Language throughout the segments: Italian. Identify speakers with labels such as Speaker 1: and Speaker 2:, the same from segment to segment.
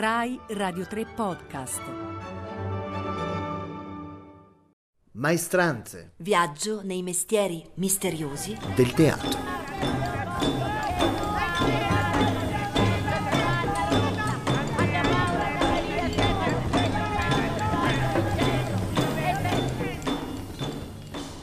Speaker 1: Rai Radio 3 Podcast.
Speaker 2: Maestranze
Speaker 3: Viaggio nei mestieri misteriosi
Speaker 2: del teatro.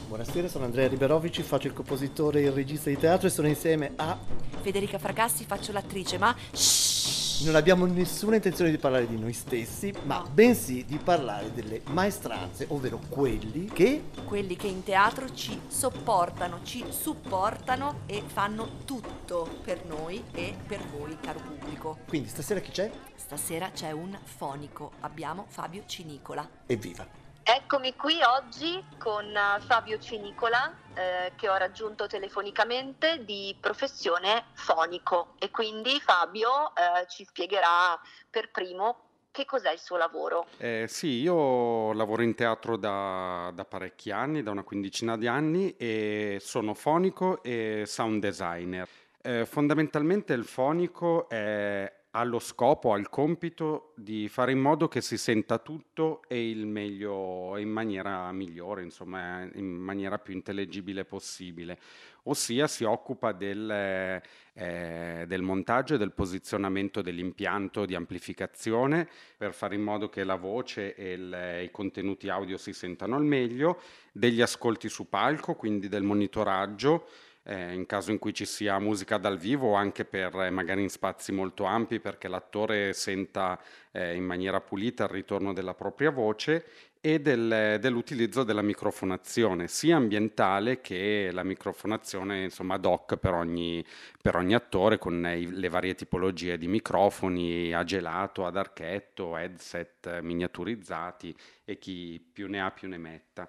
Speaker 2: Buonasera, sono Andrea Riberovici, faccio il compositore e il regista di teatro e sono insieme a...
Speaker 3: Federica Fracassi, faccio l'attrice, ma shh,
Speaker 2: Non abbiamo nessuna intenzione di parlare di noi stessi, ma bensì di parlare delle maestranze, ovvero quelli che
Speaker 3: quelli che in teatro ci sopportano, ci supportano e fanno tutto per noi e per voi, caro pubblico.
Speaker 2: Quindi stasera chi c'è?
Speaker 3: Stasera c'è un fonico, abbiamo Fabio Cinicola.
Speaker 2: Evviva!
Speaker 4: Eccomi qui oggi con eh, Fabio Cinicola, eh, che ho raggiunto telefonicamente di professione fonico e quindi Fabio eh, ci spiegherà per primo che cos'è il suo lavoro.
Speaker 5: Eh, sì, io lavoro in teatro da, da parecchi anni, da una quindicina di anni, e sono fonico e sound designer. Eh, fondamentalmente il fonico è- ha lo scopo, ha il compito di fare in modo che si senta tutto e il meglio, in maniera migliore, insomma, in maniera più intellegibile possibile. Ossia si occupa del, eh, del montaggio e del posizionamento dell'impianto di amplificazione per fare in modo che la voce e il- i contenuti audio si sentano al meglio, degli ascolti su palco, quindi del monitoraggio, eh, in caso in cui ci sia musica dal vivo o anche per eh, magari in spazi molto ampi perché l'attore senta eh, in maniera pulita il ritorno della propria voce e del- dell'utilizzo della microfonazione, sia ambientale che la microfonazione insomma ad hoc per ogni, per ogni attore con i- le varie tipologie di microfoni, a gelato, ad archetto, headset eh, miniaturizzati e chi più ne ha più ne metta.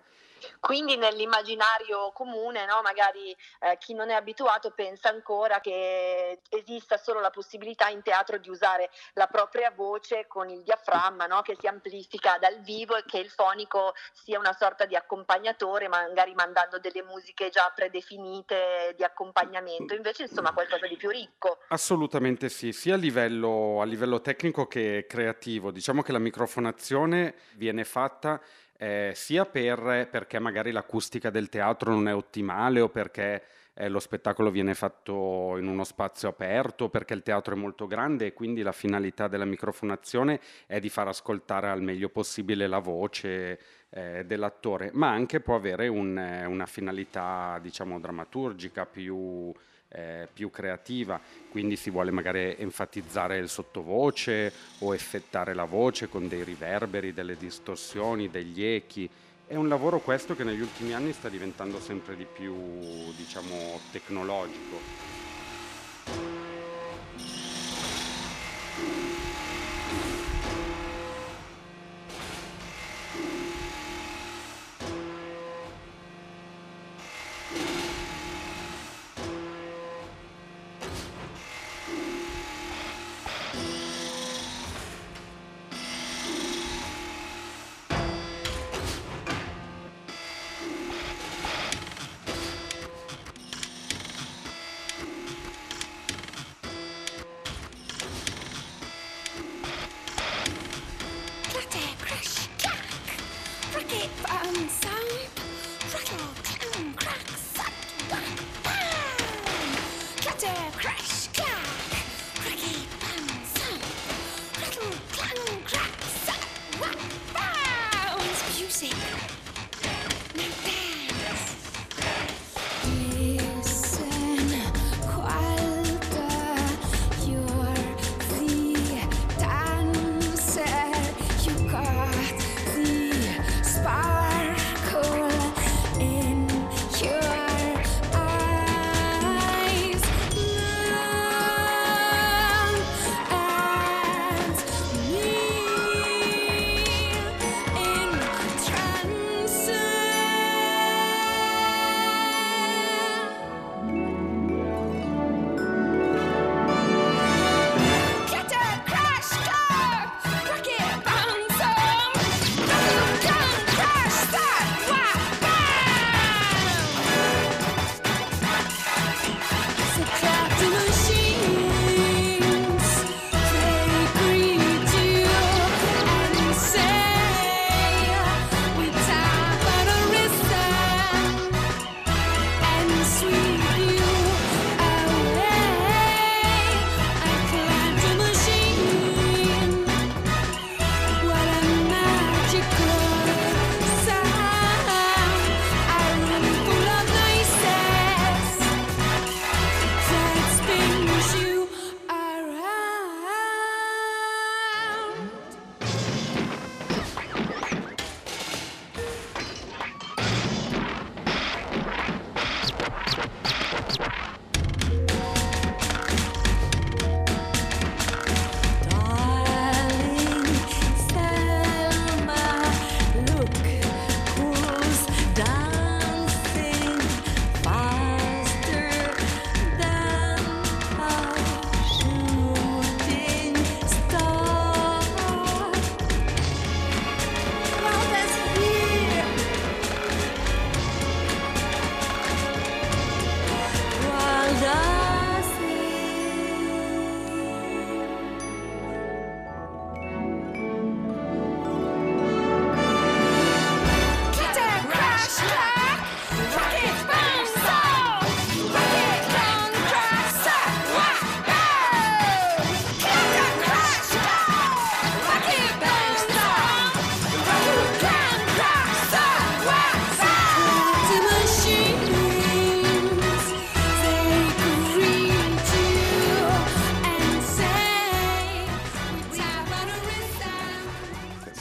Speaker 4: Quindi nell'immaginario comune, no, magari eh, chi non è abituato pensa ancora che esista solo la possibilità in teatro di usare la propria voce con il diaframma no, che si amplifica dal vivo e che il fonico sia una sorta di accompagnatore, magari mandando delle musiche già predefinite di accompagnamento. Invece insomma qualcosa di più ricco.
Speaker 5: Assolutamente sì, sia a livello, a livello tecnico che creativo. Diciamo che la microfonazione viene fatta eh, sia per, perché magari l'acustica del teatro non è ottimale o perché eh, lo spettacolo viene fatto in uno spazio aperto, perché il teatro è molto grande e quindi la finalità della microfonazione è di far ascoltare al meglio possibile la voce eh, dell'attore, ma anche può avere un, eh, una finalità, diciamo, drammaturgica più eh, più creativa, quindi si vuole magari enfatizzare il sottovoce o effettare la voce con dei riverberi, delle distorsioni, degli echi. È un lavoro questo che negli ultimi anni sta diventando sempre di più, diciamo, tecnologico.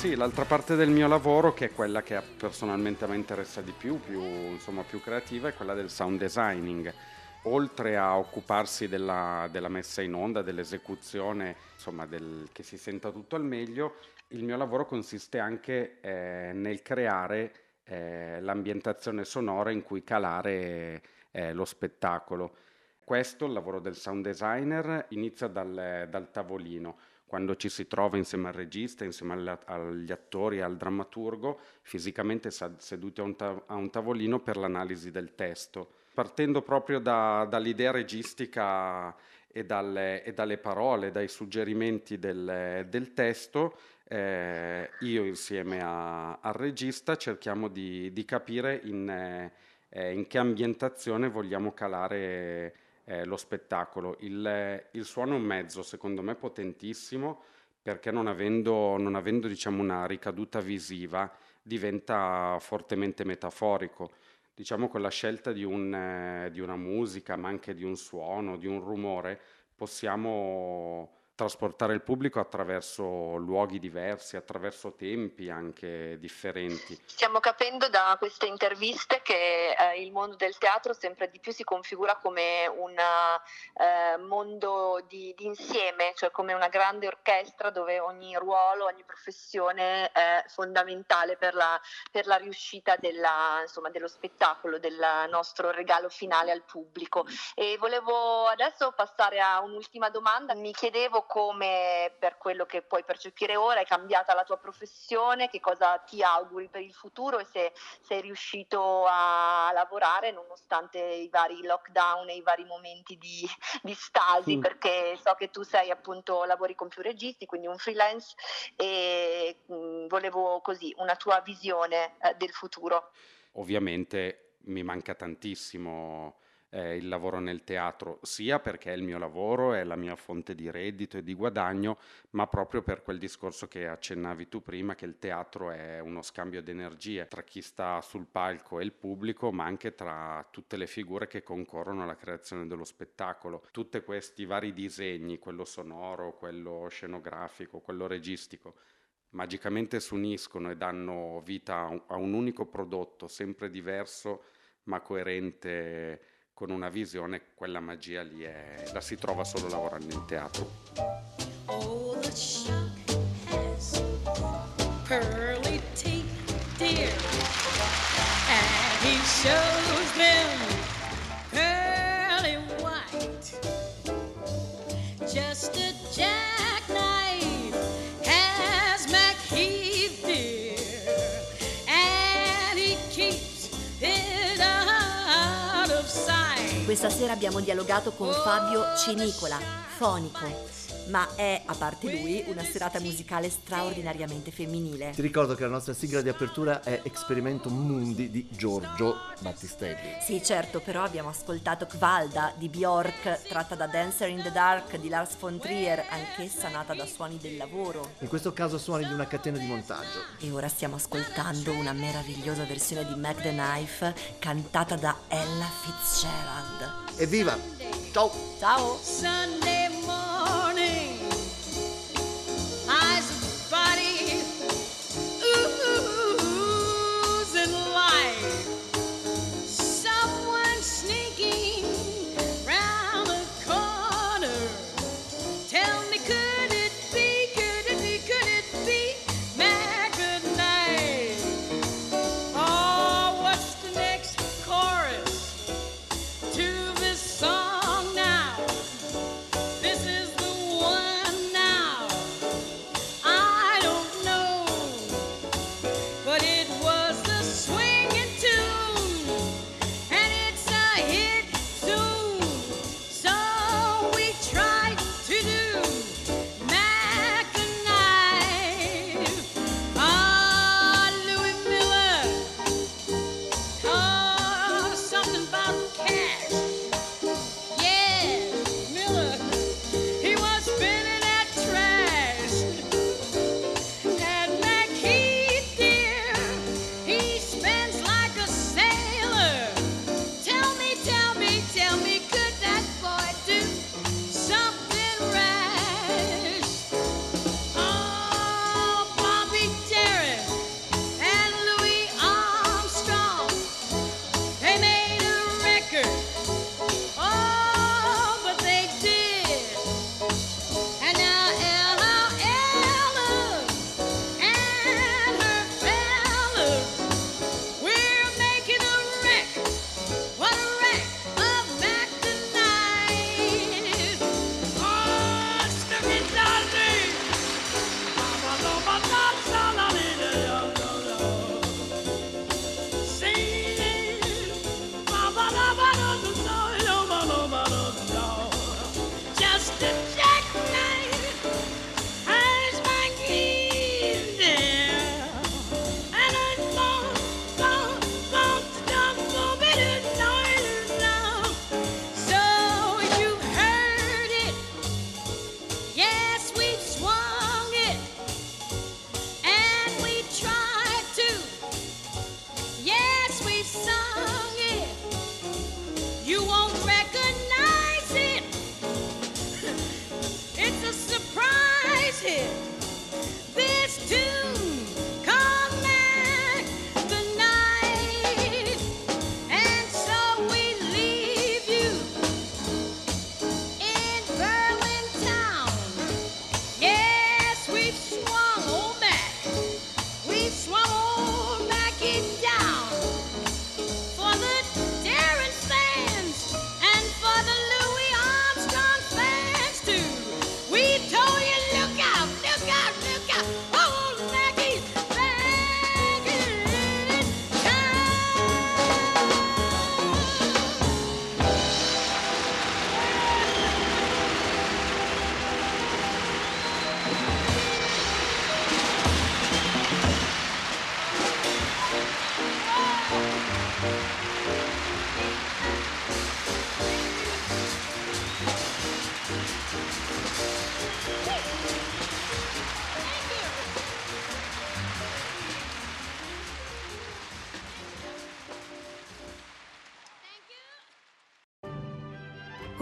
Speaker 5: Sì, l'altra parte del mio lavoro, che è quella che personalmente me interessa di più, più, insomma, più creativa, è quella del sound designing. Oltre a occuparsi della, della messa in onda, dell'esecuzione, insomma, del, che si senta tutto al meglio, il mio lavoro consiste anche eh, nel creare eh, l'ambientazione sonora in cui calare eh, lo spettacolo. Questo, il lavoro del sound designer, inizia dal, dal tavolino quando ci si trova insieme al regista, insieme agli attori al drammaturgo, fisicamente seduti a un, ta- a un, tavolino per l'analisi del testo. Partendo proprio da, dall'idea registica e dalle, e dalle, parole, dai suggerimenti del, del testo, eh, io insieme a, al regista cerchiamo di, di capire in, eh, in, che ambientazione vogliamo calare eh, lo spettacolo. Il, il, suono è un mezzo, secondo me, potentissimo perché non avendo, non avendo diciamo, una ricaduta visiva diventa fortemente metaforico. Diciamo con la scelta di, un, eh, di una musica, ma anche di un suono, di un rumore, possiamo trasportare il pubblico attraverso luoghi diversi, attraverso tempi anche differenti.
Speaker 4: Stiamo capendo da queste interviste che eh, il mondo del teatro sempre di più si configura come un eh, mondo di, di, insieme, cioè come una grande orchestra dove ogni ruolo, ogni professione è fondamentale per la, per la riuscita della, insomma, dello spettacolo, del nostro regalo finale al pubblico. E volevo adesso passare a un'ultima domanda. Mi chiedevo come per quello che puoi percepire ora è cambiata la tua professione, che cosa ti auguri per il futuro e se sei riuscito a lavorare nonostante i vari lockdown e i vari momenti di, di stasi, mm. perché so che tu sei appunto, lavori con più registi, quindi un freelance e mh, mm, volevo così una tua visione eh, del futuro.
Speaker 5: Ovviamente mi manca tantissimo eh, il lavoro nel teatro, sia perché è il mio lavoro, è la mia fonte di reddito e di guadagno, ma proprio per quel discorso che accennavi tu prima, che il teatro è uno scambio di energie tra chi sta sul palco e il pubblico, ma anche tra tutte le figure che concorrono alla creazione dello spettacolo. Tutti questi vari disegni, quello sonoro, quello scenografico, quello registico, magicamente si uniscono e danno vita a un unico prodotto, sempre diverso ma coerente con una visione, quella magia lì è, la si trova solo lavorando in teatro. Oh, the shark has pearly teeth, dear, and he shows them
Speaker 3: Questa sera abbiamo dialogato con Fabio Cenicola, fonico, ma è, a parte lui, una serata musicale straordinariamente femminile.
Speaker 2: Ti ricordo che la nostra sigla di apertura è Experimento Mundi di Giorgio Battistelli.
Speaker 3: Sì, certo, però abbiamo ascoltato Kvalda di Bjork, tratta da Dancer in the Dark di Lars von Trier, anch'essa nata da suoni del lavoro.
Speaker 2: In questo caso suoni di una catena di montaggio.
Speaker 3: E ora stiamo ascoltando una meravigliosa versione di Mac the Knife cantata da Ella Fitzgerald.
Speaker 2: Evviva! Ciao!
Speaker 3: Ciao!